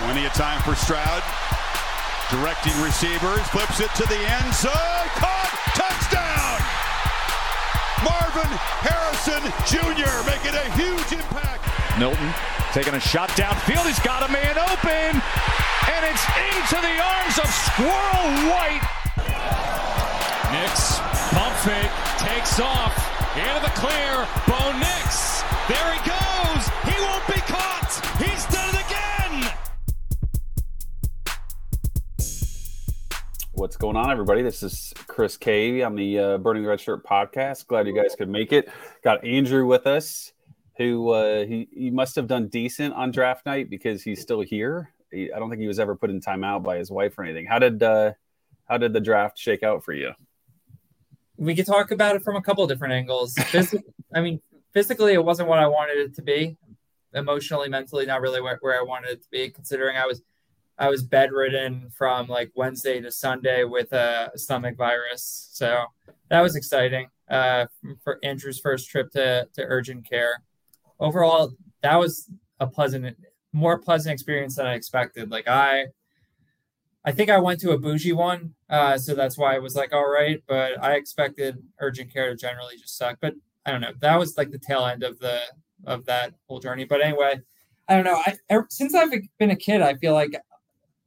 Plenty of time for Stroud. Directing receivers, flips it to the end zone. Caught! Touchdown! Marvin Harrison Jr. making a huge impact. Milton taking a shot downfield. He's got a man open. And it's into the arms of Squirrel White. Nix, pump fake, takes off. Into the clear. Bo Nix. There he goes. He won't be caught. He's done it again. What's going on, everybody? This is Chris Kay on the uh, Burning Red Shirt podcast. Glad you guys could make it. Got Andrew with us, who uh, he he must have done decent on draft night because he's still here. He, I don't think he was ever put in timeout by his wife or anything. How did uh, how did the draft shake out for you? we could talk about it from a couple different angles. I mean, physically, it wasn't what I wanted it to be. Emotionally, mentally, not really where, where I wanted it to be. Considering I was, I was bedridden from like Wednesday to Sunday with a stomach virus, so that was exciting. Uh, for Andrew's first trip to to urgent care. Overall, that was a pleasant, more pleasant experience than I expected. Like I I think I went to a bougie one, uh, so that's why I was like, all right. But I expected urgent care to generally just suck. But I don't know. That was like the tail end of the of that whole journey. But anyway, I don't know. I since I've been a kid, I feel like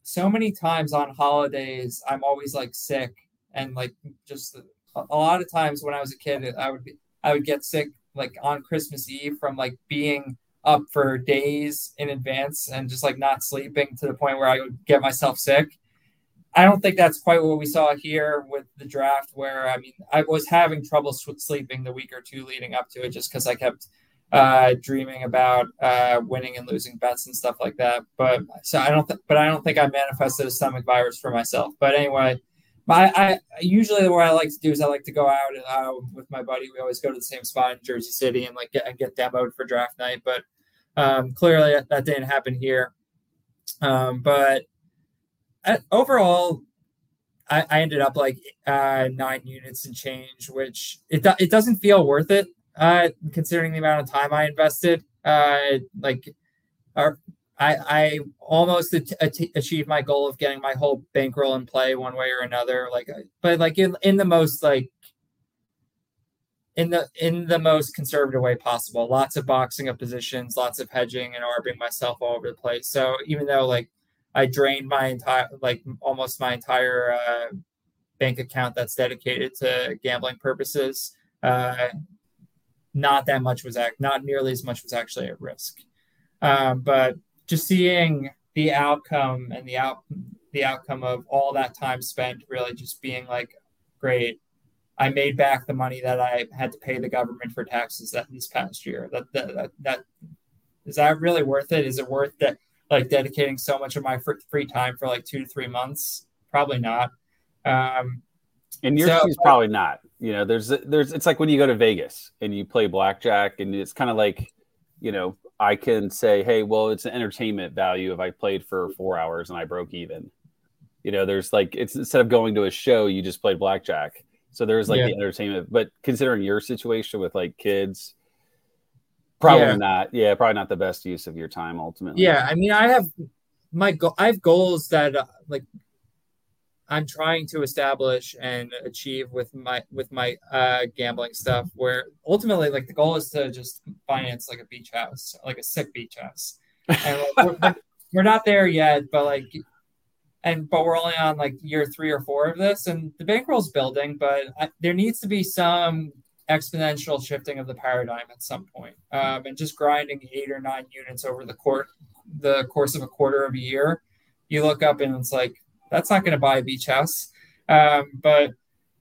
so many times on holidays, I'm always like sick and like just a, lot of times when I was a kid, uh, I would be I would get sick like on Christmas Eve from like being up for days in advance and just like not sleeping to the point where I would get myself sick. I don't think that's quite what we saw here with the draft, where I mean, I was having trouble sleeping the week or two leading up to it just because I kept uh, dreaming about uh, winning and losing bets and stuff like that. But so I don't, th- but I don't think I manifested a stomach virus for myself. But anyway, my I usually what I like to do is I like to go out and uh, with my buddy. We always go to the same spot in Jersey City and like get and get demoed for draft night. But um, clearly that didn't happen here. Um, but overall, I, I, ended up like uh, nine units and change, which it it doesn't feel worth it uh, considering the amount of time I invested. Uh, like, our, I I almost achieved my goal of getting my whole bankroll in play one way or another. Like, but like in in the most like in the in the most conservative way possible. Lots of boxing of positions, lots of hedging, and arbing myself all over the place. So even though like I drained my entire, like almost my entire uh, bank account that's dedicated to gambling purposes. Uh, not that much was act, not nearly as much was actually at risk. Um, but just seeing the outcome and the out the outcome of all that time spent really just being like, great, I made back the money that I had to pay the government for taxes that this past year. That that that, that is that really worth it? Is it worth that? like dedicating so much of my free time for like two to three months. Probably not. Um, and your so, probably not. You know, there's there's it's like when you go to Vegas and you play blackjack, and it's kind of like, you know, I can say, hey, well, it's an entertainment value if I played for four hours and I broke even. You know, there's like it's instead of going to a show, you just played blackjack. So there's like yeah. the entertainment, but considering your situation with like kids Probably yeah. not. Yeah, probably not the best use of your time ultimately. Yeah, I mean, I have my go- I have goals that uh, like I'm trying to establish and achieve with my with my uh, gambling stuff. Where ultimately, like the goal is to just finance like a beach house, like a sick beach house. And like, we're, we're not there yet, but like, and but we're only on like year three or four of this, and the bankroll's building. But I, there needs to be some exponential shifting of the paradigm at some point. Um, and just grinding eight or nine units over the court the course of a quarter of a year, you look up and it's like that's not going to buy a beach house. Um, but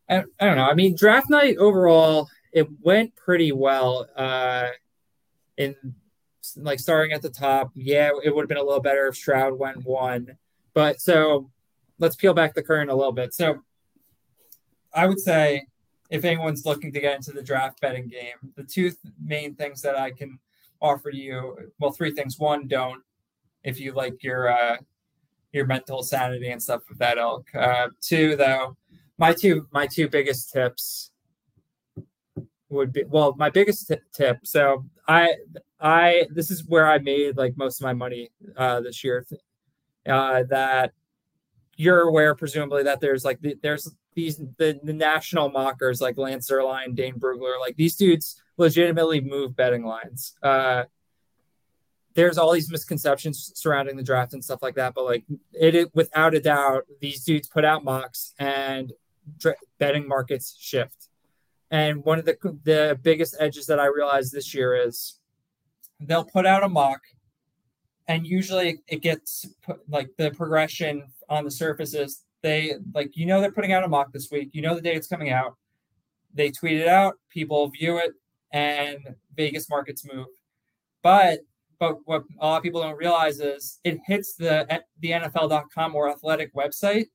I, I, don't know. I mean, draft night overall, it went pretty well. Uh, in like starting at the top, yeah, it would have been a little better if Stroud went one. But so let's peel back the curtain a little bit. So I would say if anyone's looking to get into the draft betting game, the two th- main things that I can offer you, well, three things. One, don't if you like your uh, your mental sanity and stuff of that ilk. Uh, two, though, my two my two biggest tips would be well, my biggest t- tip. So I I this is where I made like most of my money uh, this year. uh, that you're aware, presumably, that there's like the, there's these the, the national mockers like Lance Zierlein, Dane Brugler, like these dudes legitimately move betting lines. Uh, there's all these misconceptions surrounding the draft and stuff like that, but like it, it without a doubt, these dudes put out mocks and dra- betting markets shift. And one of the the biggest edges that I realized this year is they'll put out a mock, and usually it gets put, like the progression on the surface is they like you know they're putting out a mock this week, you know the day it's coming out, they tweet it out, people view it, and Vegas markets move. But but what a lot of people don't realize is it hits the the NFL.com or athletic website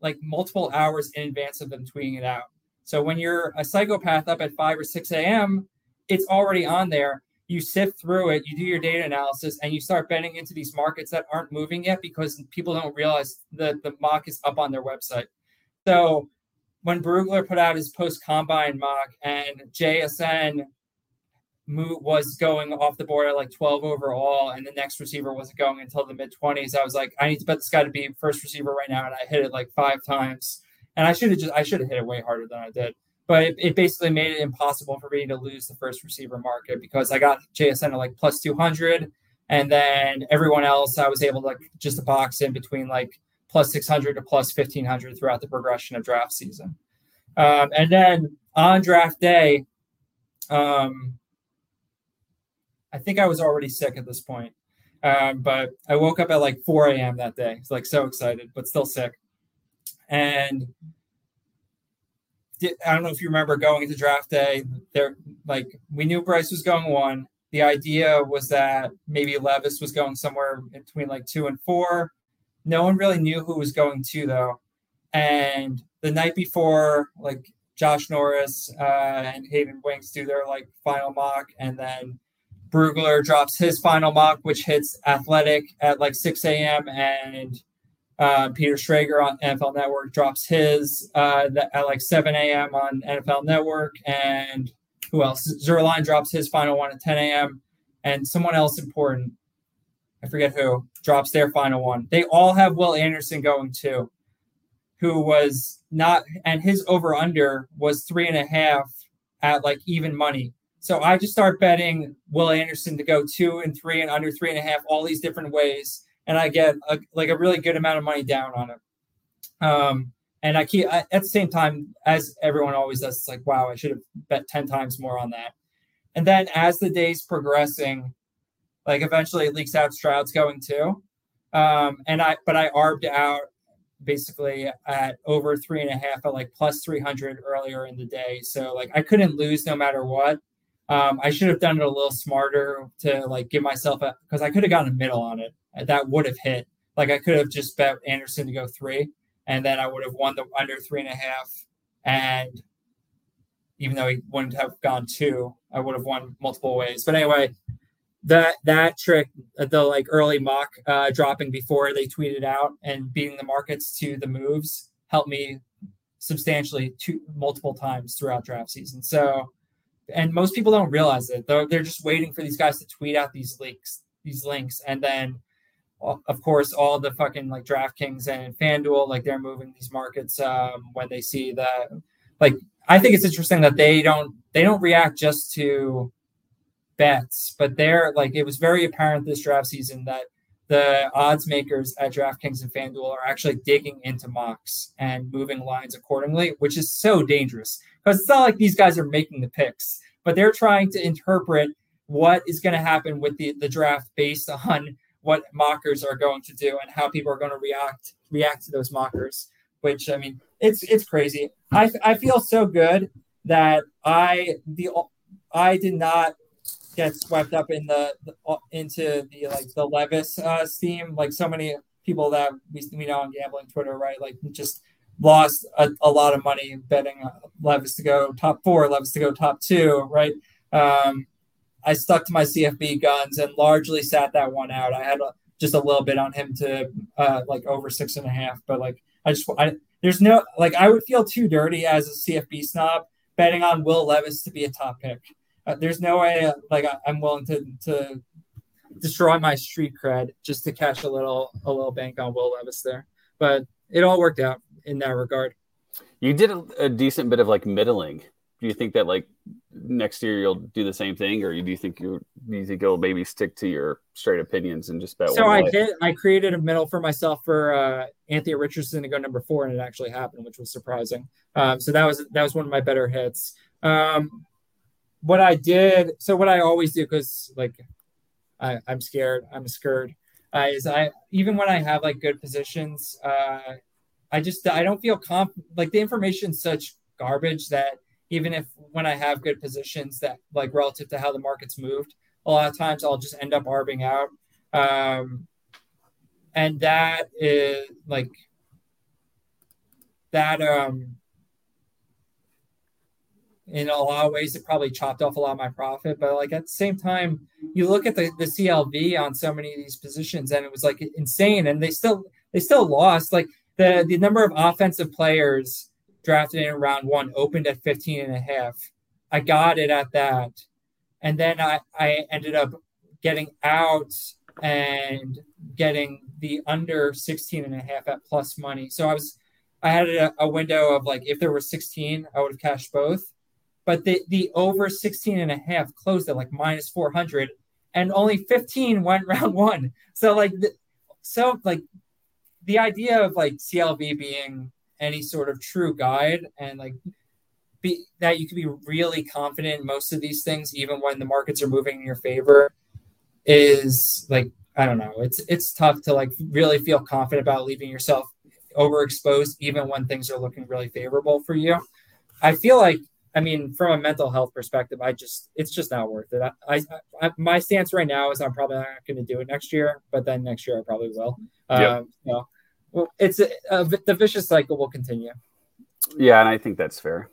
like multiple hours in advance of them tweeting it out. So when you're a psychopath up at 5 or 6 a.m., it's already on there. You sift through it, you do your data analysis, and you start betting into these markets that aren't moving yet because people don't realize that the mock is up on their website. So when Brugler put out his post combine mock and JSN was going off the board at like 12 overall, and the next receiver wasn't going until the mid 20s. I was like, I need to bet this guy to be first receiver right now, and I hit it like five times. And I should have just I should have hit it way harder than I did. But it, it, basically made it impossible for me to lose the first receiver market because I got JSN at like plus 200, and then everyone else I was able to like just box in between like plus 600 to plus 1500 throughout the progression of draft season. Um, and then on draft day, um, I think I was already sick at this point. Um, but I woke up at like 4 a.m. that day. It's like so excited, but still sick. And I don't know if you remember going into draft day. There, like we knew Bryce was going one. The idea was that maybe Levis was going somewhere between like two and four. No one really knew who was going to though. And the night before, like Josh Norris uh, and Hayden Winks do their like final mock, and then Brugler drops his final mock, which hits Athletic at like 6 a.m. and uh, Peter Schrager on NFL Network drops his uh, at like 7 a.m. on NFL Network, and who else? Zierlein drops his final one at 10 a.m. And someone else important, I forget who, drops their final one. They all have Will Anderson going two, who was not, and his over under was three and a half at like even money. So I just start betting Will Anderson to go two and three and under three and a half, all these different ways, and I get a, like a really good amount of money down on it. Um, and I keep I, at the same time as everyone always does. It's like, wow, I should have bet ten times more on that. And then as the days progressing, like eventually it leaks out Stroud's going two. Um, and I but I arbed out basically at over three and a half at like plus 300 earlier in the day. So like I couldn't lose no matter what. Um, I should have done it a little smarter to like give myself a because I could have gotten a middle on it. That would have hit. Like I could have just bet Anderson to go three, and then I would have won the under three and a half. And even though he wouldn't have gone two, I would have won multiple ways. But anyway, that that trick, the like early mock uh, dropping before they tweeted out and beating the markets to the moves helped me substantially two multiple times throughout draft season. So and most people don't realize it. They're, they're just waiting for these guys to tweet out these links, these links, and then, of course, all the fucking like DraftKings and FanDuel, like they're moving these markets um, when they see that. Like, I think it's interesting that they don't they don't react just to bets, but they're like it was very apparent this draft season that the odds makers at DraftKings and FanDuel are actually digging into mocks and moving lines accordingly, which is so dangerous because it's not like these guys are making the picks, but they're trying to interpret what is going to happen with the, the draft based on what mockers are going to do and how people are going to react react to those mockers. Which I mean, it's it's crazy. I I feel so good that I the I did not get swept up in the, the into the like the Levis uh, steam. Like so many people that we, we know on gambling Twitter, right? Like just lost a, a lot of money betting Levis to go top four, Levis to go top two, right? Um, I stuck to my CFB guns and largely sat that one out. I had a, just a little bit on him to uh, like over six and a half, but like I just I, there's no like I would feel too dirty as a CFB snob betting on Will Levis to be a top pick. Uh, there's no way uh, like I, am willing to to destroy my street cred just to catch a little a little bank on Will Levis there. But it all worked out in that regard. You did a, a decent bit of like middling. Do you think that like next year you'll do the same thing, or do you think you do you think you'll maybe stick to your straight opinions and just bet? So I did. I created a middle for myself for uh, Anthony Richardson to go number four, and it actually happened, which was surprising. Um, so that was that was one of my better hits. Um, what I did, so what I always do, because like I, I'm scared, I'm scared, uh, is I even when I have like good positions, uh, I just I don't feel comp like the information's such garbage that even if when I have good positions that like relative to how the market's moved, a lot of times I'll just end up arbing out. Um, and that is like that um in a lot of ways it probably chopped off a lot of my profit but like at the same time you look at the, the clv on so many of these positions and it was like insane and they still they still lost. Like the the number of offensive players drafted in round one opened at 15 and a half. I got it at that and then i i ended up getting out and getting the under 16 and a half at plus money. So i was i had a, a window of like if there were 16 i would have cashed both but the, the over 16 and a half closed at like minus 400 and only 15 went round one. So like the, so like the idea of like clv being any sort of true guide and like be that you can be really confident in most of these things even when the markets are moving in your favor is like i don't know. It's it's tough to like really feel confident about leaving yourself overexposed even when things are looking really favorable for you. I feel like I mean, from a mental health perspective, I just it's just not worth it. I, I, I my stance right now is I'm probably not going to do it next year, but then next year I probably will. Yep. Um, you know, well, it's a, a, the vicious cycle will continue. Yeah, and I think that's fair.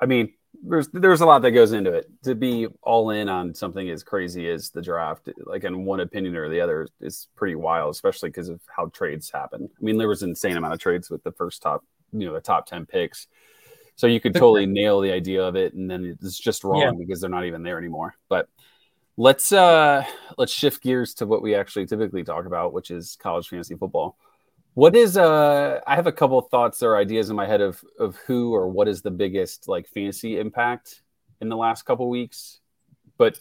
I mean, there's there's a lot that goes into it. To be all in on something as crazy as the draft, like in one opinion or the other, is pretty wild, especially because of how trades happen. I mean, there was an insane amount of trades with the first top, you know, the top ten picks so you could totally nail the idea of it, and then it's just wrong yeah. because they're not even there anymore. But let's uh let's shift gears to what we actually typically talk about, which is college fantasy football. What is uh I have a couple of thoughts or ideas in my head of of who or what is the biggest like fantasy impact in the last couple weeks. But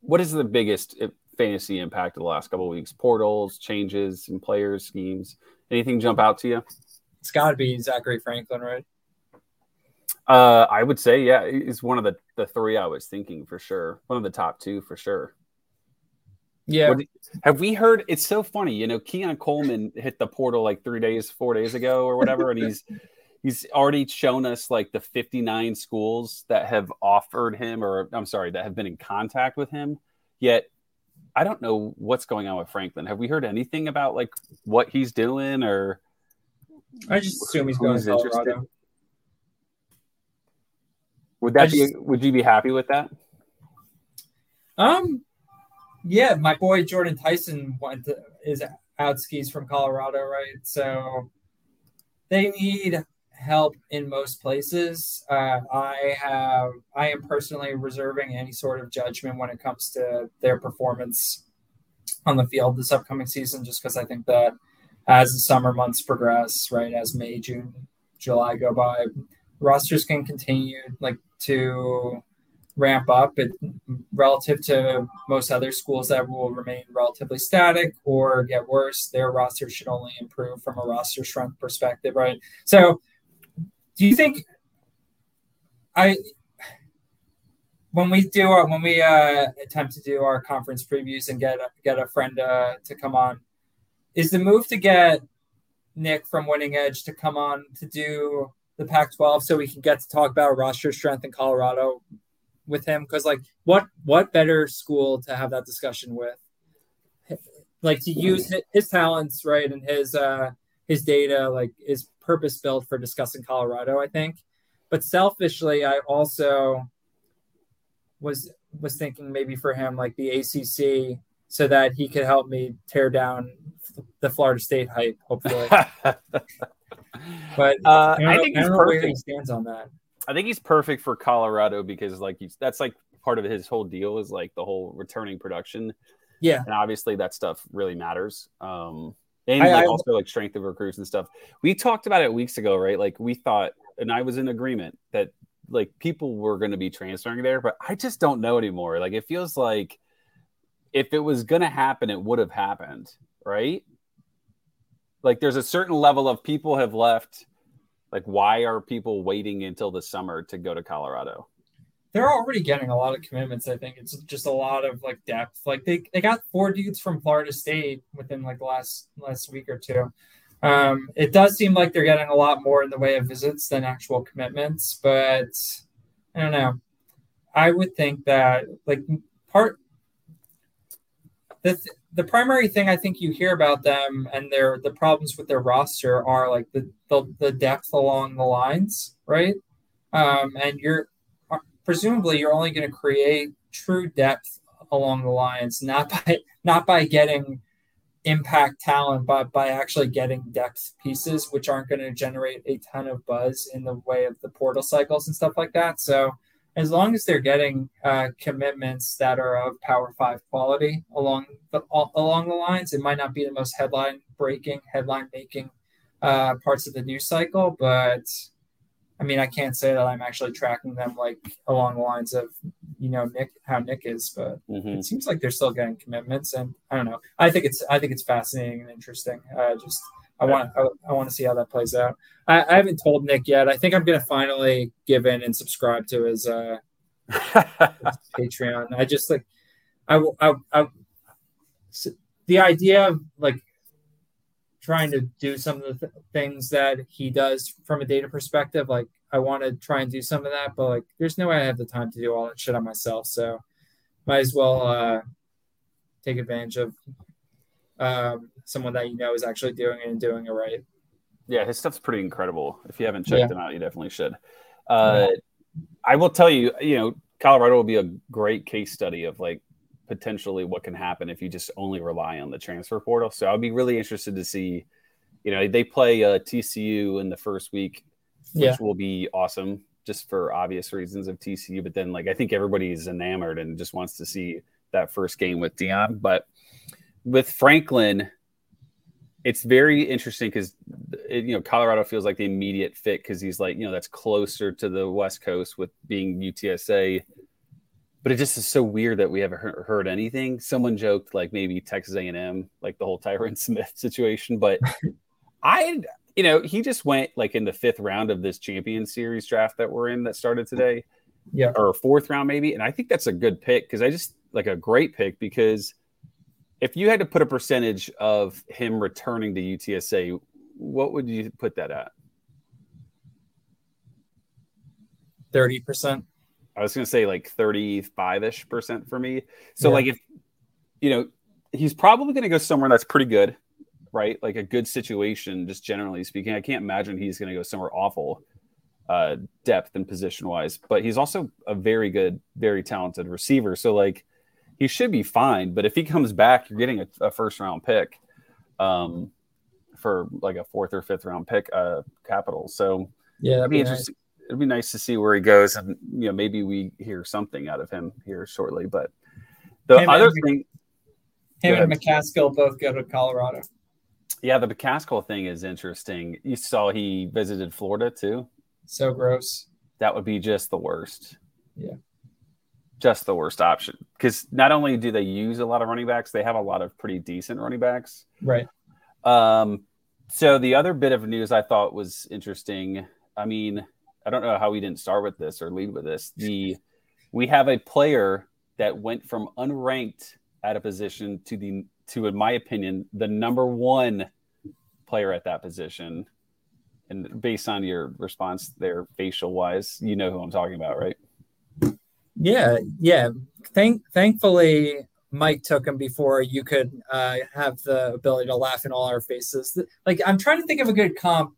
what is the biggest uh, fantasy impact of the last couple weeks? Portals, changes in players, schemes. Anything jump out to you? It's got to be Zakhari Franklin, right? Uh, I would say, yeah, he's one of the, the three I was thinking for sure. One of the top two for sure. Yeah. What, have we heard? It's so funny, you know. Keon Coleman hit the portal like three days, four days ago, or whatever, and he's he's already shown us like the 59 schools that have offered him, or I'm sorry, that have been in contact with him. Yet, I don't know what's going on with Franklin. Have we heard anything about like what he's doing, or? I just assume he's going to Colorado. Would that just, be? Would you be happy with that? Um, yeah, my boy Jordan Tyson went to, is out skis from Colorado, right? So they need help in most places. Uh, I have, I am personally reserving any sort of judgment when it comes to their performance on the field this upcoming season, just because I think that as the summer months progress, right, as May, June, July go by, rosters can continue like to ramp up it, relative to most other schools that will remain relatively static or get worse their roster should only improve from a roster strength perspective right? So do you think i when we do our, when we uh, attempt to do our conference previews and get a, get a friend uh, to come on is the move to get nick from winning edge to come on to do the Pac-12 so we can get to talk about roster strength in Colorado with him because like what what better school to have that discussion with? Like to use his, talents right and his uh his data like is purpose built for discussing Colorado I think. But selfishly I also was was thinking maybe for him like the ACC so that he could help me tear down the Florida State hype hopefully But uh, I, I, think he's perfect. he stands on that. I think he's perfect for Colorado because like he's that's like part of his whole deal is like the whole returning production. Yeah. And obviously that stuff really matters. Um, and I- like I- also like strength of recruits and stuff. We talked about it weeks ago, right? Like we thought, and I was in agreement that like people were going to be transferring there, but I just don't know anymore. Like it feels like if it was going to happen, it would have happened, right? Like there's a certain level of people have left. Like why are people waiting until the summer to go to Colorado? They're already getting a lot of commitments. I think it's just a lot of like depth. Like they, they got four dudes from Florida State within like the last last week or two. Um, it does seem like they're getting a lot more in the way of visits than actual commitments, but I don't know. I would think that like part the th- the primary thing I think you hear about them and their the problems with their roster are like the the, the depth along the lines, right? Um, and you're presumably you're only going to create true depth along the lines, not by not by getting impact talent, but by actually getting depth pieces, which aren't going to generate a ton of buzz in the way of the portal cycles and stuff like that. So as long as they're getting uh, commitments that are of Power Five quality along the along the lines, it might not be the most headline breaking, headline making uh, parts of the news cycle, but I mean, I can't say that I'm actually tracking them like along the lines of you know Nick how Nick is, but Mhm. it seems like they're still getting commitments, and I don't know. I think it's I think it's fascinating and interesting. Uh, just I want I, I want to see how that plays out. I, I haven't told Nick yet. I think I'm gonna finally give in and subscribe to his uh, Patreon. I just like I will I, I the idea of like trying to do some of the th- things that he does from a data perspective. Like I want to try and do some of that, but like there's no way I have the time to do all that shit on myself. So might as well uh, take advantage of um, someone that you know is actually doing it and doing it right. Yeah, his stuff's pretty incredible. If you haven't checked Yeah. him out, you definitely should. Uh, I will tell you, you know, Colorado will be a great case study of like potentially what can happen if you just only rely on the transfer portal. So I'd be really interested to see, you know, they play uh, TCU in the first week, which Yeah. will be awesome just for obvious reasons of TCU. But then, like, I think everybody's enamored and just wants to see that first game with Deion. But with Franklin, it's very interesting because you know Colorado feels like the immediate fit because he's like you know that's closer to the West Coast with being UTSA. But it just is so weird that we haven't heard, anything. Someone joked like maybe Texas A&M, like the whole Tyron Smith situation. But I, you know, he just went like in the fifth round of this Champion Series draft that we're in that started today, Yeah. or fourth round maybe. And I think that's a good pick because I just like a great pick because if you had to put a percentage of him returning to UTSA, what would you put that at? Thirty percent. I was going to say like 35 ish percent for me. So, Yeah. like, if you know, he's probably going to go somewhere that's pretty good, right? Like a good situation, just generally speaking. I can't imagine he's going to go somewhere awful, uh, depth and position wise, but he's also a very good, very talented receiver. So, like, he should be fine. But if he comes back, you're getting a, a first round pick um, for like a fourth or fifth round pick, uh, capital. So, Yeah, It'd that'd be be nice. interesting. It'd be nice to see where he goes, and you know maybe we hear something out of him here shortly. But the Him other and- thing, Him and McCaskill both go to Colorado. yeah, the McCaskill thing is interesting. You saw he visited Florida too. So gross. That would be just the worst. Yeah. Just the worst option because not only do they use a lot of running backs, they have a lot of pretty decent running backs. Right. Um, so the other bit of news I thought was interesting. I mean, I don't know how we didn't start with this or lead with this. The we have a player that went from unranked at a position to the to, in my opinion, the number one player at that position. And based on your response there, facial wise, you know who I'm talking about, right? Yeah, yeah. Thank thankfully Mike took him before you could uh, have the ability to laugh in all our faces. Like I'm trying to think of a good comp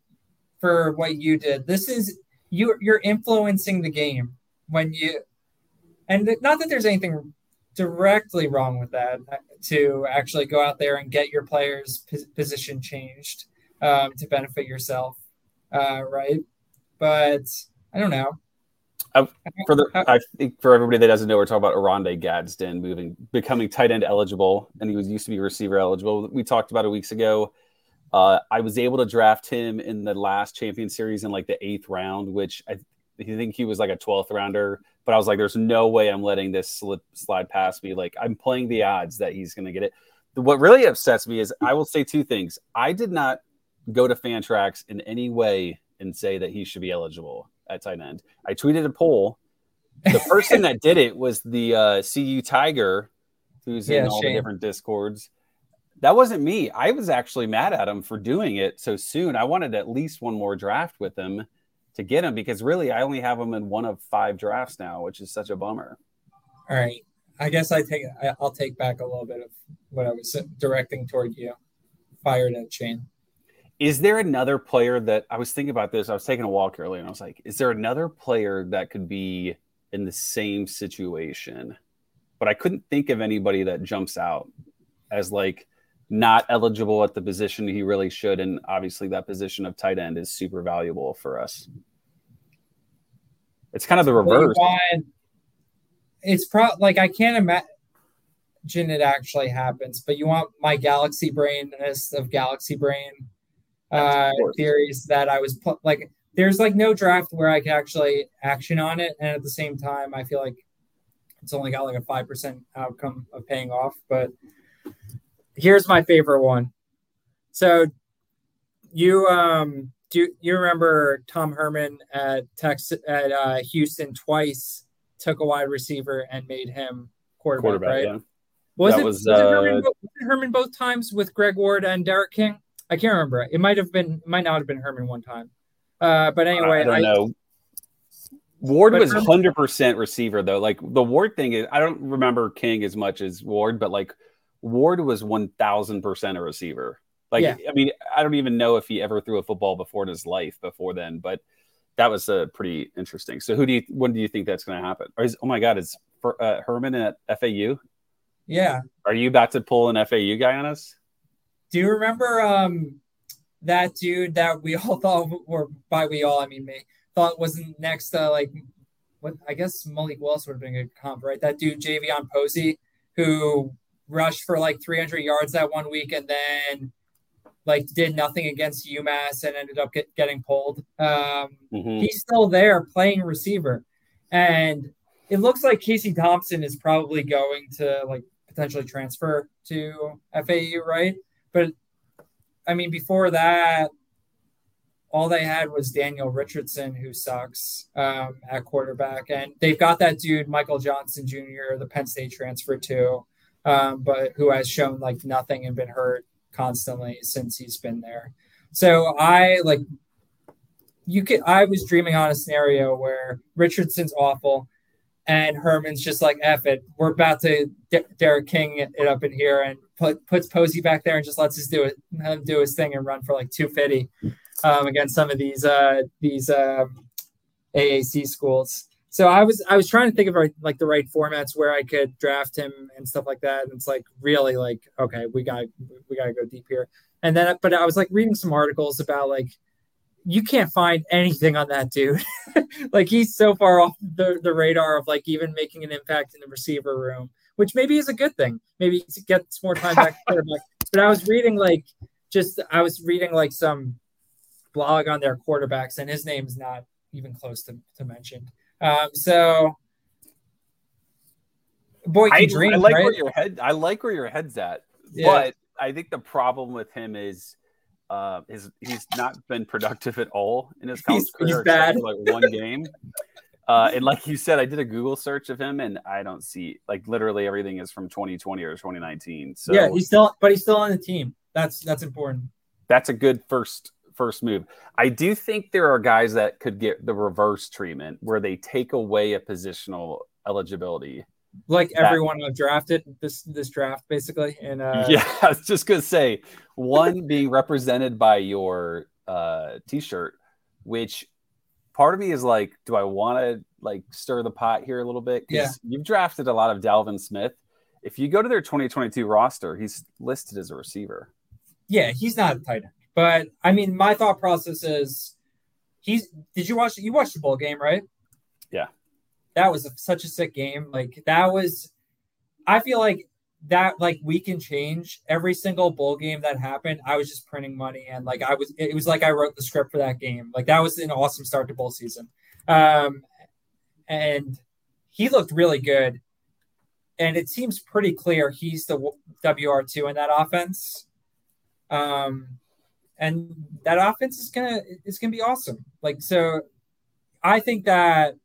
for what you did. This is you you're influencing the game when you and not that there's anything directly wrong with that uh, to actually go out there and get your players position changed um, to benefit yourself uh, right but i don't know I, for the, I think for everybody that doesn't know, we're talking about Oronde Gadsden moving, becoming tight end eligible, and he was used to be receiver eligible. We talked about it weeks ago. Uh, I was able to draft him in the last champion series in like the eighth round, which I, I think he was like a 12th rounder, but I was like, there's no way I'm letting this slip slide past me. Like I'm playing the odds that he's going to get it. What really upsets me is I will say two things. I did not go to Fantrax in any way and say that he should be eligible at tight end. I tweeted a poll. The person that did it was the uh, CU Tiger, who's yeah, in all Shane. the different discords. That wasn't me. I was actually mad at him for doing it so soon. I wanted at least one more draft with him to get him because really I only have him in one of five drafts now, which is such a bummer. All right. I guess I take I'll take back a little bit of what I was directing toward you. Fired at Shane. Is there another player that I was thinking about this? I was taking a walk earlier and I was like, is there another player that could be in the same situation? But I couldn't think of anybody that jumps out as like not eligible at the position he really should. And obviously, that position of tight end is super valuable for us. It's kind of the reverse. It's pro like I can't imagine it actually happens, but you want my galaxy brain of galaxy brain uh, theories that I was pl- like, there's like no draft where I could actually action on it, and at the same time, I feel like it's only got like a five percent outcome of paying off. But here's my favorite one. So, you um do you remember Tom Herman at Texas at uh, Houston twice took a wide receiver and made him quarterback, quarterback right? Yeah. Was it, was, was, uh, it Herman, was it Herman both times with Greg Ward and D'Eriq King? I can't remember. It might have been, might not have been Herman one time. Uh, but anyway, I don't I, know. Ward was hundred percent receiver though. Like the Ward thing is, I don't remember King as much as Ward, but like Ward was one thousand percent a receiver. Like yeah. I mean, I don't even know if he ever threw a football before in his life before then, but that was a uh, pretty interesting. So who do you when do you think that's going to happen? Or is, oh my god, is for, uh, Herman at FAU? Yeah. Are you about to pull an FAU guy on us? Do you remember um, that dude that we all thought, or by we all, I mean me, thought wasn't next to like what I guess Malik Willis would have been a good comp, right? That dude Javion Posey, who rushed for like 300 yards that one week and then like did nothing against UMass and ended up get, getting pulled. Um, mm-hmm. He's still there playing receiver, and it looks like Casey Thompson is probably going to like potentially transfer to FAU, right? But I mean, before that, all they had was Daniel Richardson, who sucks um, at quarterback, and they've got that dude Michael Johnson Jr., the Penn State transfer too, um, but who has shown like nothing and been hurt constantly since he's been there. So I like you could. I was dreaming on a scenario where Richardson's awful, and Herman's just like, F it. We're about to D- D'Eriq King it, up in here and put, puts Posey back there and just lets us do it, him do his thing and run for like 250 um, against some of these uh, these um, AAC schools. So I was I was trying to think of like the right formats where I could draft him and stuff like that. And it's like really like okay, we got we got to go deep here. And then, but I was like reading some articles about like you can't find anything on that dude. like he's so far off the, the radar of like even making an impact in the receiver room, which maybe is a good thing. Maybe he gets more time back quarterback. But I was reading like just I was reading like some blog on their quarterbacks, and his name's not even close to, to mention. Um, so boy, I, dream, I like right? where your head I like where your head's at. Yeah. But I think the problem with him is uh, his he's not been productive at all in his college he's, career. He's bad. like one game. Uh, and like you said, I did a Google search of him, and I don't see like literally everything is from 2020 or 2019. So yeah, he's still, but he's still on the team. That's that's important. That's a good first first move. I do think there are guys that could get the reverse treatment where they take away a positional eligibility like that, everyone I've drafted this this draft basically. And uh, yeah, I was just gonna say one being represented by your uh, t-shirt, which part of me is like, do I want to like stir the pot here a little bit? Yeah, you've drafted a lot of Dalvin Smith. If you go to their 2022 roster, he's listed as a receiver. Yeah, he's not a tight end, but I mean, my thought process is he's. Did you watch? You watched the bowl game, right? Yeah. That was a, such a sick game. Like that was I feel like that like we can change every single bowl game that happened. I was just printing money and like I was it was like I wrote the script for that game. Like that was an awesome start to bowl season. Um and he looked really good. And it seems pretty clear he's the WR2 in that offense. Um and that offense is gonna is gonna be awesome. Like so, I think that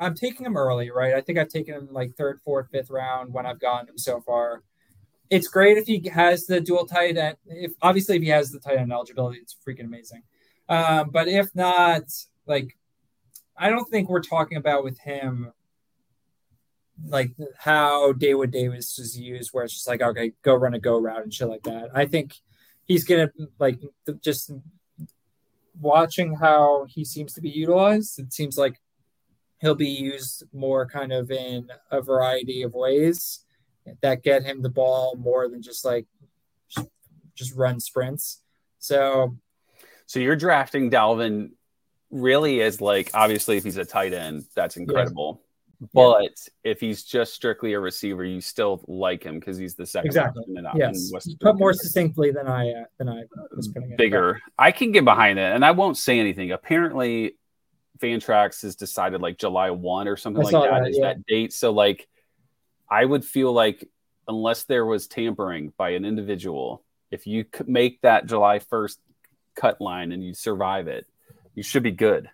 I'm taking him early, right? I think I've taken him like third, fourth, fifth round when I've gotten him so far. It's great if he has the dual tight end. If obviously if he has the tight end eligibility, it's freaking amazing. Um, but if not, like I don't think we're talking about with him like how Daewood Davis is used, where it's just like okay, go run a go route and shit like that. I think he's gonna like just watching how he seems to be utilized. It seems like he'll be used more kind of in a variety of ways that get him the ball more than just like just run sprints. So, so you're drafting Dalvin really as like obviously if he's a tight end, that's incredible. But yeah. if he's just strictly a receiver, you still like him because he's the second. Exactly. yes. Put more succinctly than I uh, than I was putting it. Bigger. I can get behind it, and I won't say anything. Apparently, Fantrax has decided like July one or something like that, that is yeah. that date. So like, I would feel like unless there was tampering by an individual, if you make that July first cut line and you survive it, you should be good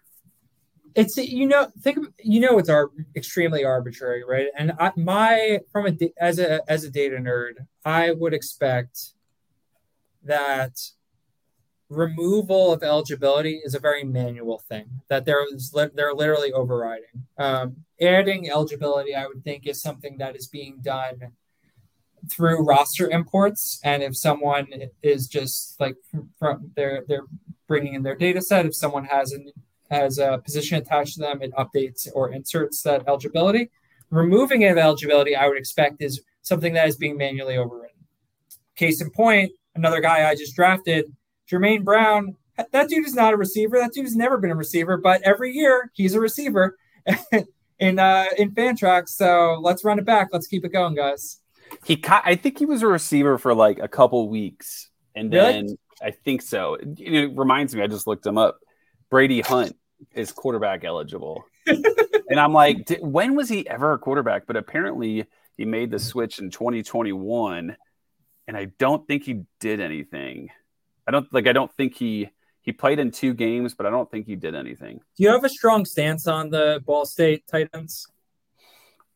it's you know think you know it's our extremely arbitrary right and I, my from a as a as a data nerd i would expect that removal of eligibility is a very manual thing that there is they're literally overriding um, adding eligibility i would think is something that is being done through roster imports and if someone is just like from they're they're bringing in their data set if someone has an has a position attached to them, it updates or inserts that eligibility. Removing of eligibility, I would expect, is something that is being manually overridden. Case in point, another guy I just drafted, Jermaine Brown. That dude is not a receiver. That dude has never been a receiver, but every year he's a receiver in uh, in Fantrax. So let's run it back. Let's keep it going, guys. He, I think he was a receiver for like a couple weeks, and then really? I think so. It reminds me. I just looked him up. Brady Hunt is quarterback eligible. and I'm like, when was he ever a quarterback? But apparently he made the switch in 2021, and I don't think he did anything. I don't like. I don't think he he played in two games, but I don't think he did anything. Do you have a strong stance on the Ball State tight ends?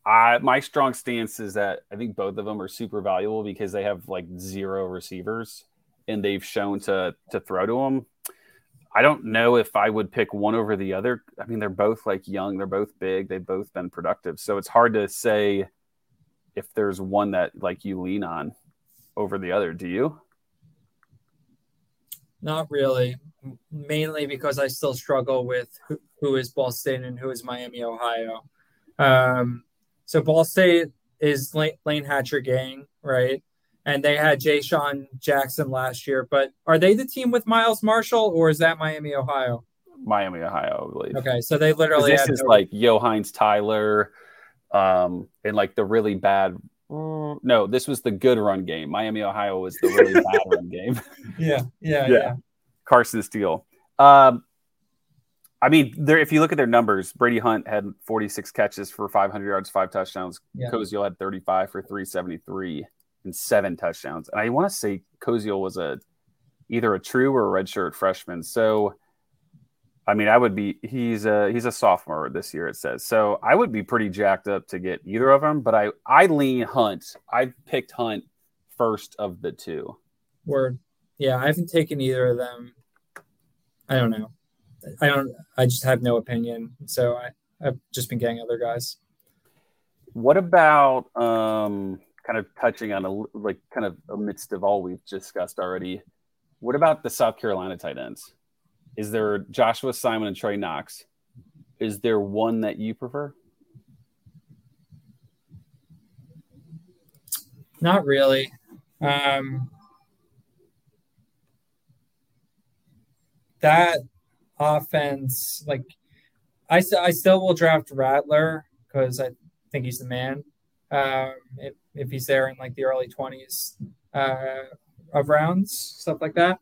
I my strong stance is that I think both of them are super valuable because they have like zero receivers and they've shown to to throw to them. I don't know if I would pick one over the other. I mean, they're both like young, they're both big, they've both been productive. So it's hard to say if there's one that like you lean on over the other. Do you? Not really. Mainly because I still struggle with who, who is Ball State and who is Miami, Ohio. Um, so Ball State is Lane, Layne Hatcher-Gang, right? and they had Jay-Shon Jackson last year. But are they the team with Miles Marshall, or is that Miami, Ohio? Miami, Ohio, I believe. Okay, so they literally this is no- like Yo'Hines Tyler, um, and like the really bad. No, this was the good run game. Miami, Ohio was the really bad run game. Yeah, yeah, yeah, yeah. Carson Steele. Um, I mean, there. If you look at their numbers, Brady Hunt had 46 catches for 500 yards, five touchdowns. Yeah. Koziol had 35 for 373 and seven touchdowns. And I want to say Koziol was a either a true or a redshirt freshman. So I mean, I would be he's a he's a sophomore this year. It says so. I would be pretty jacked up to get either of them, but I I lean Hunt. I picked Hunt first of the two. Word, yeah, I haven't taken either of them. I don't know. I don't. I just have no opinion. So I I've just been getting other guys. What about um? kind of touching on a like kind of amidst of all we've discussed already. What about the South Carolina tight ends? Is there Joshua Simon and Trey Knox? Is there one that you prefer? Not really. Um, that offense, like I, I still will draft Rattler because I think he's the man. Um, if, if he's there in like the early 20s uh, of rounds, stuff like that.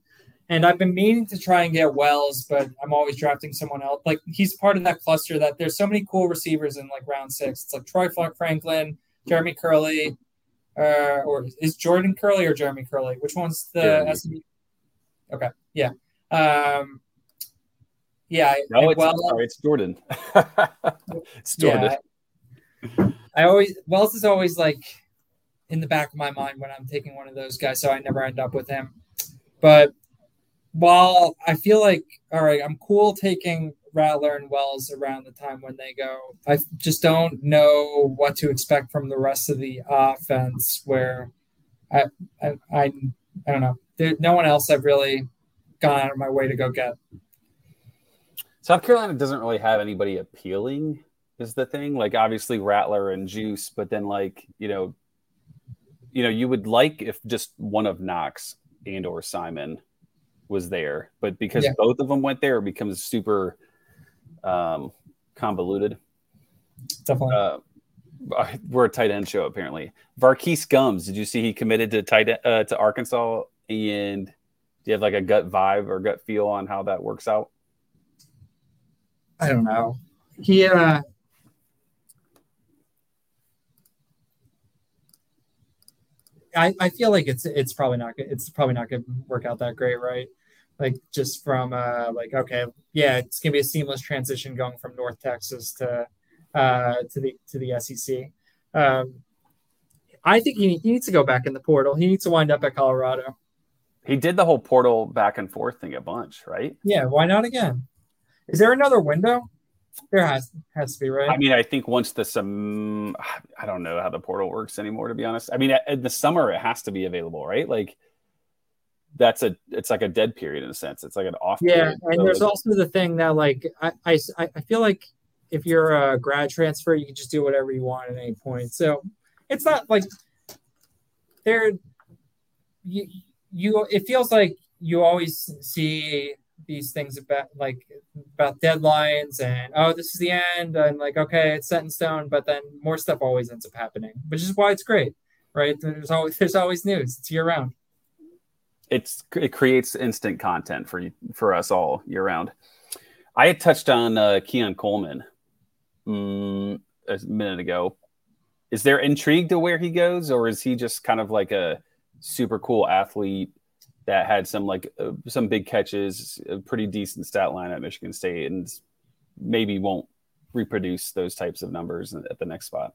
And I've been meaning to try and get Wells, but I'm always drafting someone else. Like he's part of that cluster that there's so many cool receivers in like round six. It's like Troy Flock Franklin, Jeremy Kerley, uh, or is Jordan Kerley or Jeremy Kerley? Which one's the SMU? Okay, yeah, um, yeah. No, it's, well, sorry, it's Jordan. it's Jordan. Yeah, I always Wells is always like in the back of my mind when I'm taking one of those guys, so I never end up with him. But while I feel like all right, I'm cool taking Rattler and Wells around the time when they go. I just don't know what to expect from the rest of the offense. Where I I I, I don't know. There, no one else I've really gone out of my way to go get. South Carolina doesn't really have anybody appealing, is the thing. Like obviously Rattler and Juice, but then like you know, you know, you would like if just one of Knox and or Simon was there, but because yeah. both of them went there, it becomes super um, convoluted. Definitely. Uh, we're a tight end show apparently. Var'Keyes Gumms, did you see he committed to tight uh, to Arkansas? And do you have like a gut vibe or gut feel on how that works out? I don't know. He uh I, I feel like it's it's probably not it's probably not to work out that great, right? like just from uh like okay yeah it's gonna be a seamless transition going from north texas to uh to the to the sec um i think he, he needs to go back in the portal he needs to wind up at colorado he did the whole portal back and forth thing a bunch right yeah why not again is there another window there has has to be right i mean i think once the some i don't know how the portal works anymore to be honest i mean in the summer it has to be available right like that's a it's like a dead period in a sense. It's like an off. Yeah, period. and so there's also the thing that like I, I I feel like if you're a grad transfer, you can just do whatever you want at any point. So it's not like there you you it feels like you always see these things about like about deadlines and oh this is the end and like okay it's set in stone but then more stuff always ends up happening which is why it's great right there's always there's always news it's year round it's it creates instant content for you for us all year round. I had touched on uh, Keon Coleman um, a minute ago. Is there intrigue to where he goes, or is he just kind of like a super cool athlete that had some like uh, some big catches, a pretty decent stat line at Michigan State, and maybe won't reproduce those types of numbers at the next spot?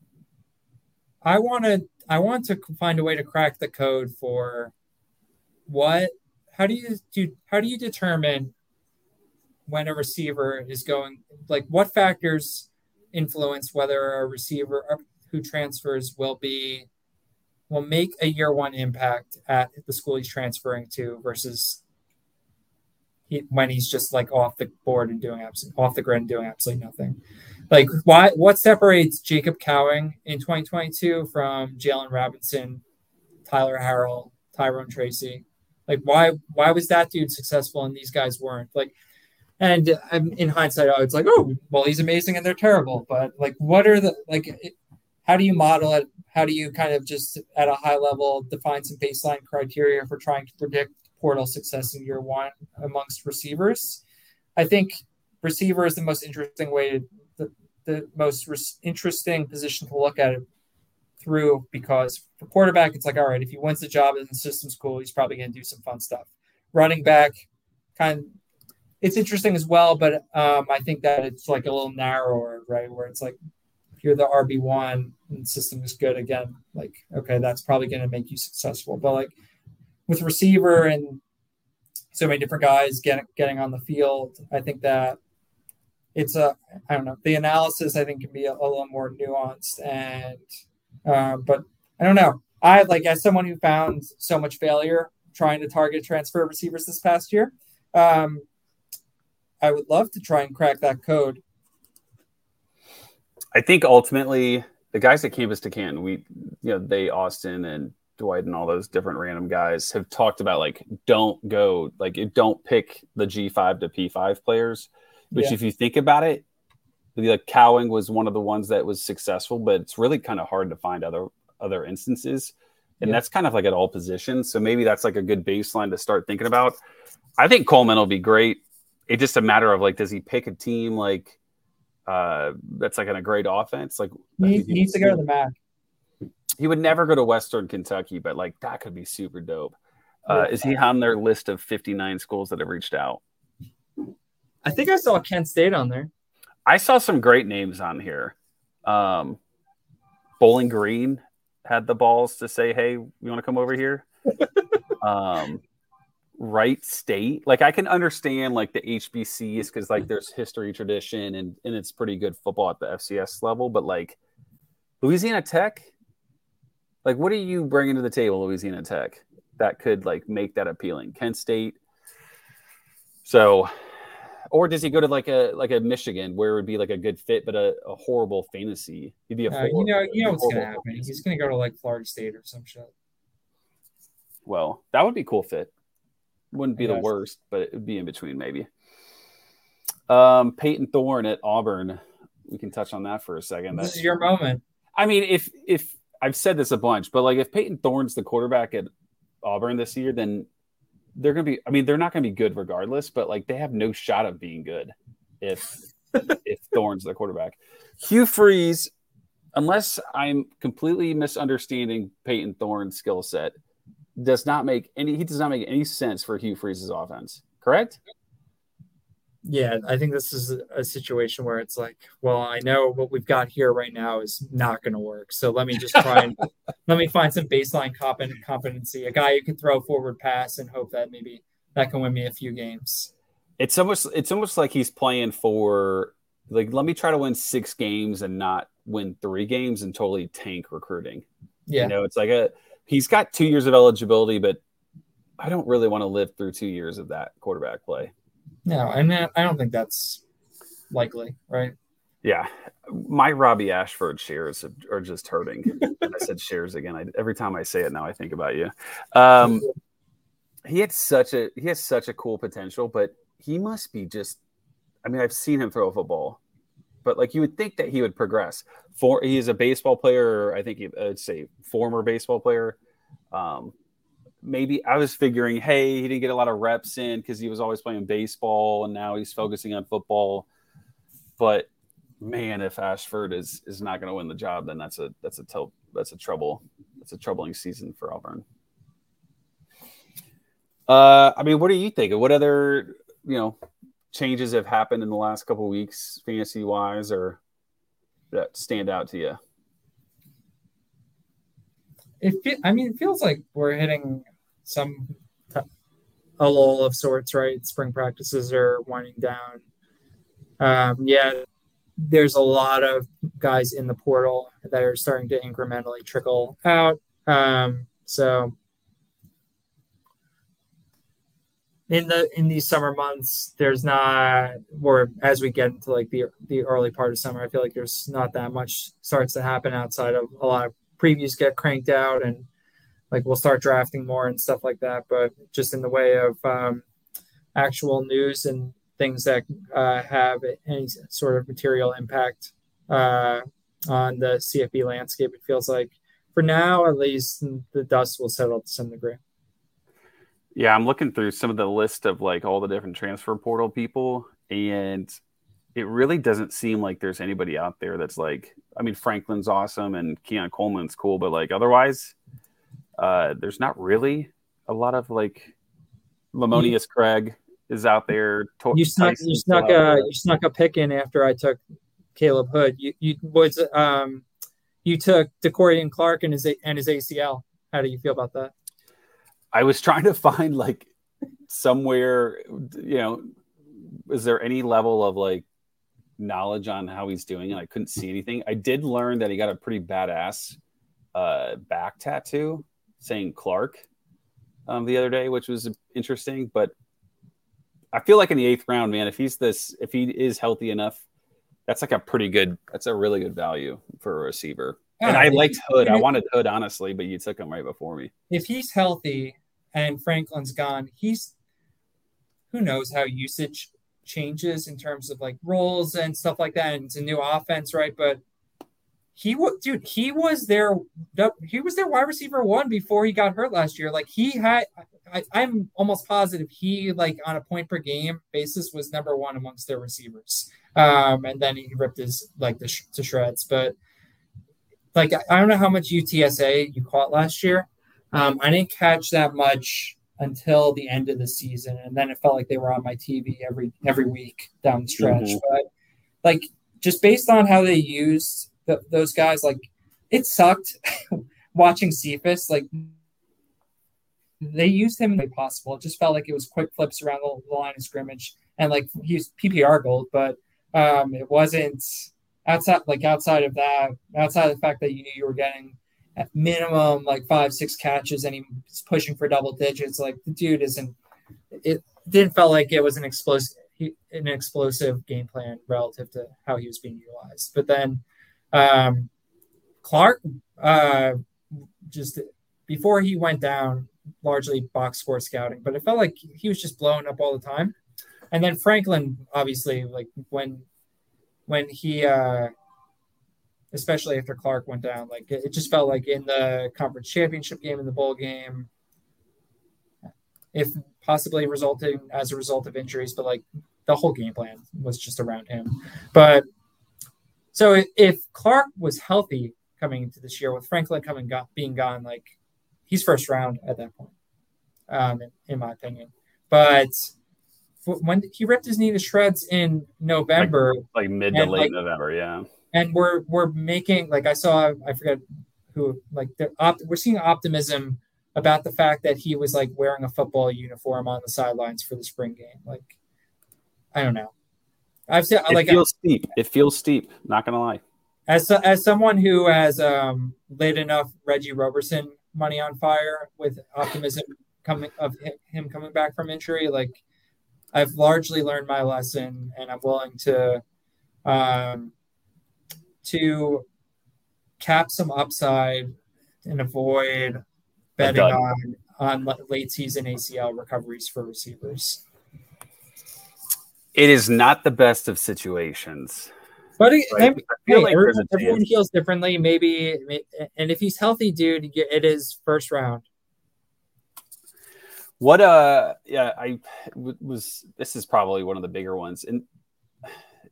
I want to I want to find a way to crack the code for what how do you do how do you determine when a receiver is going like what factors influence whether a receiver who transfers will be will make a year one impact at the school he's transferring to versus he, when he's just like off the board and doing absolutely off the grid and doing absolutely nothing. Like why what separates Jacob Cowing in 2022 from Jalen Robinson, Tyler Harrell, Tyrone Tracy? Like why why was that dude successful and these guys weren't? Like and I'm in hindsight, I was like, oh, well, he's amazing and they're terrible. But like, what are the like? How do you model it? How do you kind of just at a high level define some baseline criteria for trying to predict portal success in year one amongst receivers? I think receiver is the most interesting way the, the most res- interesting position to look at it through because for quarterback, it's like, all right, if he wins the job and the system's cool, he's probably going to do some fun stuff. Running back, kind of, it's interesting as well, but um, I think that it's like a little narrower, right? Where it's like, you're the RB1 and the system is good again, like, okay, that's probably going to make you successful. But like with receiver and so many different guys getting, getting on the field, I think that it's a, I don't know, the analysis I think can be a, a little more nuanced and uh, but I don't know. I like as someone who found so much failure trying to target transfer receivers this past year. Um, I would love to try and crack that code. I think ultimately the guys at Campus to Canton, we, you know, they, Austin and Dwight and all those different random guys have talked about like, don't go, like, don't pick the G5 to P5 players. Which, yeah. if you think about it, like Cowing was one of the ones that was successful, but it's really kind of hard to find other other instances. And Yeah. that's kind of like at all positions. So maybe that's like a good baseline to start thinking about. I think Coleman will be great. It's just a matter of like, does he pick a team like uh that's like in a great offense? Like He he needs to go to the MAC. he would never go to Western Kentucky, but like that could be super dope. Uh, is he on their list of 59 schools that have reached out? I think I saw Kent State on there. I saw some great names on here. Um, Bowling Green had the balls to say, "Hey, you want to come over here?" um, Wright State, like I can understand like the HBCs because like there's history, tradition, and and it's pretty good football at the FCS level. But like Louisiana Tech, like what are you bringing to the table, Louisiana Tech, that could like make that appealing? Kent State. So or does he go to like a like a Michigan where it would be like a good fit but a, a horrible fantasy? He'd be a Uh, you know, you know what's gonna happen. fantasy. He's gonna go to like Florida State or some shit. Well, that would be cool fit. Wouldn't be the worst, but it would be in between maybe. Um, Peyton Thorne at Auburn. We can touch on that for a second. This That's, is your moment. I mean, if if I've said this a bunch, but like if Peyton Thorne's the quarterback at Auburn this year, then they're gonna be. I mean, they're not gonna be good regardless, but like they have no shot of being good if if Thorne's the quarterback. Hugh Freeze, unless I'm completely misunderstanding Peyton Thorne's skill set, does not make any. He does not make any sense for Hugh Freeze's offense. Correct? Yeah, I think this is a, a situation where it's like, well, I know what we've got here right now is not going to work. So let me just try and let me find some baseline competent competency, a guy who can throw forward pass and hope that maybe that can win me a few games. It's almost it's almost like he's playing for like let me try to win six games and not win three games and totally tank recruiting. Yeah, You know, it's like a he's got two years of eligibility, but I don't really want to live through two years of that quarterback play. no, and that- I don't think that's likely, right? Yeah, my Robbie Ashford shares are just hurting. I said shares again. I, every time I say it now, I think about you. Um, he had such a he has such a cool potential, but he must be just. I mean, I've seen him throw a football, but like you would think that he would progress. For he is a baseball player, I think I'd say former baseball player. Um, maybe I was figuring, hey, he didn't get a lot of reps in because he was always playing baseball, and now he's focusing on football. But man, if Ashford is is not going to win the job, then that's a that's a tel- that's a trouble. That's a troubling season for Auburn. Uh, I mean, what do you think? What other you know changes have happened in the last couple weeks, fantasy wise, or that stand out to you? It I mean, it feels like we're hitting some t- a lull of sorts, right? Spring practices are winding down. Um, yeah, there's a lot of guys in the portal that are starting to incrementally trickle out. Um, so in the in these summer months, there's not, or as we get into like the the early part of summer, I feel like there's not that much starts to happen outside of a lot of previews get cranked out and like we'll start drafting more and stuff like that. But just in the way of um, actual news and things that uh, have any sort of material impact uh, on the CFB landscape, it feels like for now, at least, the dust will settle to some degree. Yeah, I'm looking through some of the list of like all the different transfer portal people, and it really doesn't seem like there's anybody out there that's like. I mean, Franklin's awesome and Keon Coleman's cool, but like otherwise, uh, there's not really a lot of like. Lamonius Craig is out there. To- You snuck, you snuck a, you snuck a pick in after I took Caleb Hood. You, you was um, you took De'Corian Clark and his and his ACL. How do you feel about that? I was trying to find like somewhere, you know, is there any level of like knowledge on how he's doing? And I couldn't see anything. I did learn that he got a pretty badass uh, back tattoo saying Clark um, the other day, which was interesting. But I feel like in the eighth round, man, if he's this, if he is healthy enough, that's like a pretty good, that's a really good value for a receiver. and I liked Hood. I wanted Hood honestly, but you took him right before me. if he's healthy and Franklin's gone, he's who knows how usage changes in terms of like roles and stuff like that. And it's a new offense, right? But he was, dude, he was their, he was their wide receiver one before he got hurt last year. Like he had, I, I'm almost positive he like on a point per game basis was number one amongst their receivers. Um, and then he ripped his like the sh- to shreds. But like I don't know how much UTSA you caught last year. Um, I didn't catch that much until the end of the season, and then it felt like they were on my TV every every week down the stretch. Mm-hmm. But like just based on how they used those guys, like it sucked watching Cephus. Like they used him the way possible. It just felt like it was quick flips around the, the line of scrimmage, and like he's PPR gold, but um, it wasn't outside like outside of that, outside of the fact that you knew you were getting at minimum like five, six catches and he's pushing for double digits. Like the dude isn't it didn't felt like it was an explosive an explosive game plan relative to how he was being utilized. But then um, Clark uh, just before he went down, largely box score scouting, but it felt like he was just blowing up all the time. And then Franklin, obviously, like when when he uh especially after Clark went down. Like it, just felt like in the conference championship game in the bowl game, if possibly resulting as a result of injuries, but like the whole game plan was just around him. But so if Clark was healthy coming into this year with Franklin coming got being gone, like he's first round at that point, um, in, in my opinion. But when he ripped his knee to shreds in November, like, like mid to late like, November, yeah and we're we're making like I saw I forget who like the op, we're seeing optimism about the fact that he was like wearing a football uniform on the sidelines for the spring game. Like I don't know. I've said it like It feels I, steep. It feels steep. Not gonna lie. As as someone who has um, laid enough Reggie Roberson money on fire with optimism coming of him coming back from injury, like I've largely learned my lesson, and I'm willing to um, to cap some upside and avoid betting on on late season ACL recoveries for receivers. It is not the best of situations. But it, right? hey, like everyone, everyone heals differently. Maybe, and if he's healthy, dude, it is first round. What uh, yeah, I was. This is probably one of the bigger ones, and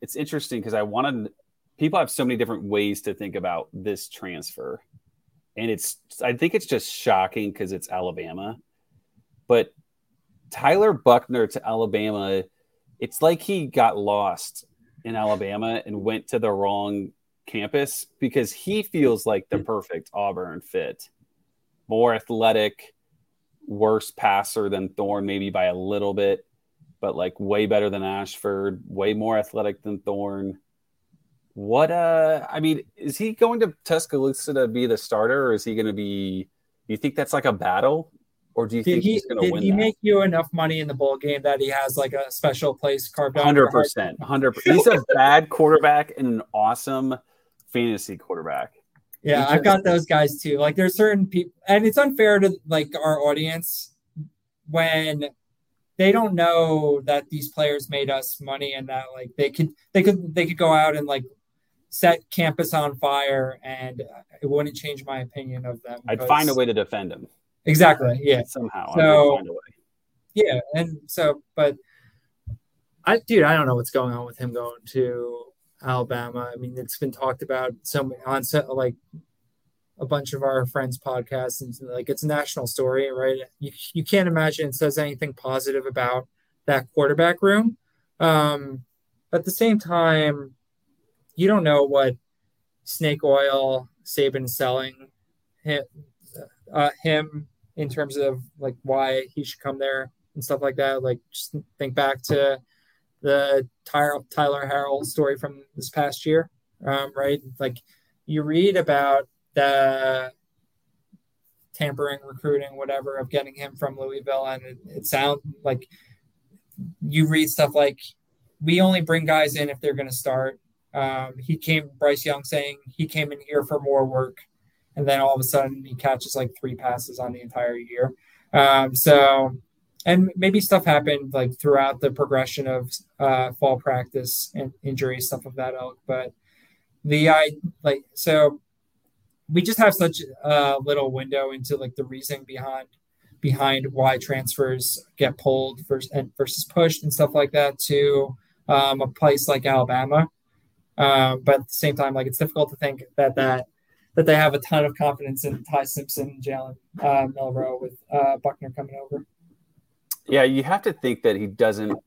it's interesting because I wanted people have so many different ways to think about this transfer. And it's, I think it's just shocking because it's Alabama. But Tyler Buchner to Alabama, it's like he got lost in Alabama and went to the wrong campus because he feels like the perfect Auburn fit. More athletic, worse passer than Thorne, maybe by a little bit, but like way better than Ashford, way more athletic than Thorne. What uh I mean, is he going to Tuscaloosa to be the starter or is he going to be do you think that's like a battle or do you did think he, he's going to win? Did he that? make you enough money in the bowl game that he has like a special place carved out? 100%. 100%. He's a bad quarterback and an awesome fantasy quarterback. Yeah, I've got those guys too. Like there's certain people and it's unfair to like our audience when they don't know that these players made us money and that like they could they could they could go out and like set campus on fire, and it wouldn't change my opinion of them. I'd find a way to defend him. Exactly. Yeah. Somehow. So, yeah, and so, but I, dude, I don't know what's going on with him going to Alabama. I mean, it's been talked about so on set, like a bunch of our friends' podcasts, and like it's a national story, right? You, you can't imagine it says anything positive about that quarterback room. Um, at the same time, you don't know what snake oil Saban's selling him, uh, him in terms of like why he should come there and stuff like that. Like just think back to the Tyler, Tyler Harrell story from this past year, um, right? Like you read about the tampering, recruiting, whatever, of getting him from Louisville, and it, it sounds like you read stuff like we only bring guys in if they're going to start. Um, he came, Bryce Young saying he came in here for more work. And then all of a sudden he catches like three passes on the entire year. Um, so and maybe stuff happened like throughout the progression of uh, fall practice and injury stuff of that ilk. But the I like so we just have such a little window into like the reasoning behind behind why transfers get pulled versus versus pushed and stuff like that to um, a place like Alabama. Uh, but at the same time, like it's difficult to think that that that they have a ton of confidence in Ty Simpson Jalen uh, Milroe with uh, Buchner coming over. Yeah, you have to think that he doesn't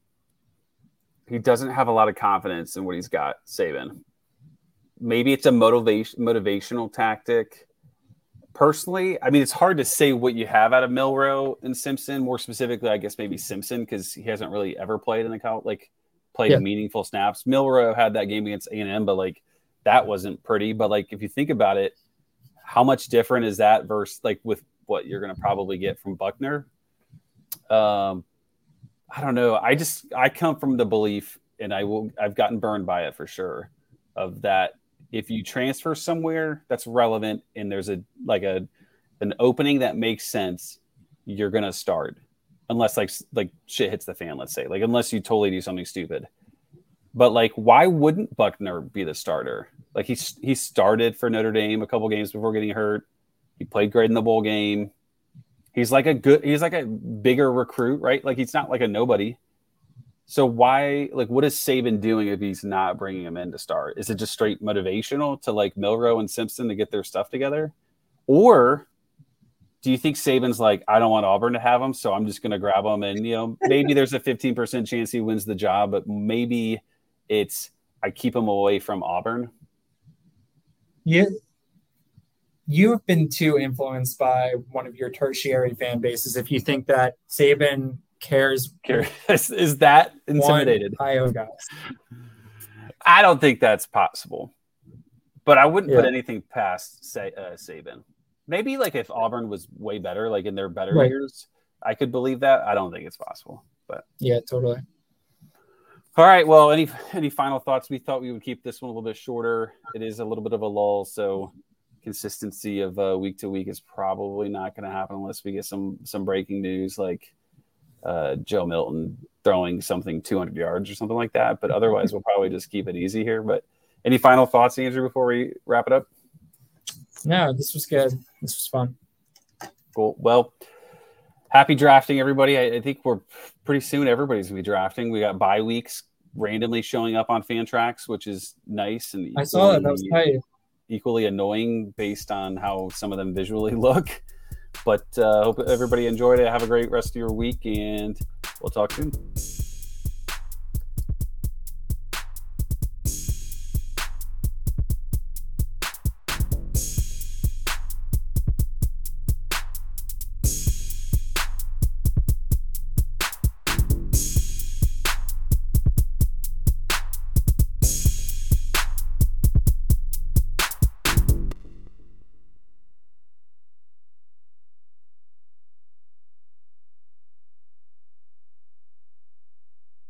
he doesn't have a lot of confidence in what he's got, Saban. Maybe it's a motivation motivational tactic. Personally, I mean, it's hard to say what you have out of Milroe and Simpson. More specifically, I guess maybe Simpson because he hasn't really ever played in the college, like played yeah. meaningful snaps. Milroe had that game against A and M, but like that wasn't pretty. But like if you think about it, how much different is that versus like with what you're going to probably get from Buchner? Um, I don't know. I just I come from the belief, and I will. I've gotten burned by it for sure. Of that, if you transfer somewhere that's relevant and there's a like a an opening that makes sense, you're gonna start, unless like like shit hits the fan. Let's say like unless you totally do something stupid. But like, why wouldn't Buchner be the starter? Like he he started for Notre Dame a couple games before getting hurt. He played great in the bowl game. He's like a good. He's like a bigger recruit, right? Like he's not like a nobody. So why, like, what is Saban doing if he's not bringing him in to start? Is it just straight motivational to like Milroe and Simpson to get their stuff together, or do you think Saban's like, I don't want Auburn to have him, so I'm just going to grab him, and you know, maybe there's a 15% chance he wins the job, but maybe it's I keep him away from Auburn. Yeah, you have been too influenced by one of your tertiary fan bases if you think that Saban cares. is, is that intimidated? Guys. I don't think that's possible, but I wouldn't yeah. put anything past say uh, Saban. Maybe like if Auburn was way better, like in their better right. years, I could believe that. I don't think it's possible, but yeah, totally. All right. Well, any any final thoughts? We thought we would keep this one a little bit shorter. It is a little bit of a lull, so consistency of uh, week to week is probably not going to happen unless we get some some breaking news like uh, Joe Milton throwing something 200 yards or something like that. But otherwise, we'll probably just keep it easy here. But any final thoughts, Andrew, before we wrap it up? No, this was good. This was fun. Cool. Well, happy drafting, everybody. I, I think we're pretty soon. Everybody's gonna be drafting. We got bye weeks randomly showing up on Fantrax, which is nice. And I saw that. That was tight equally annoying based on how some of them visually look. But uh, hope everybody enjoyed it. Have a great rest of your week, and we'll talk soon.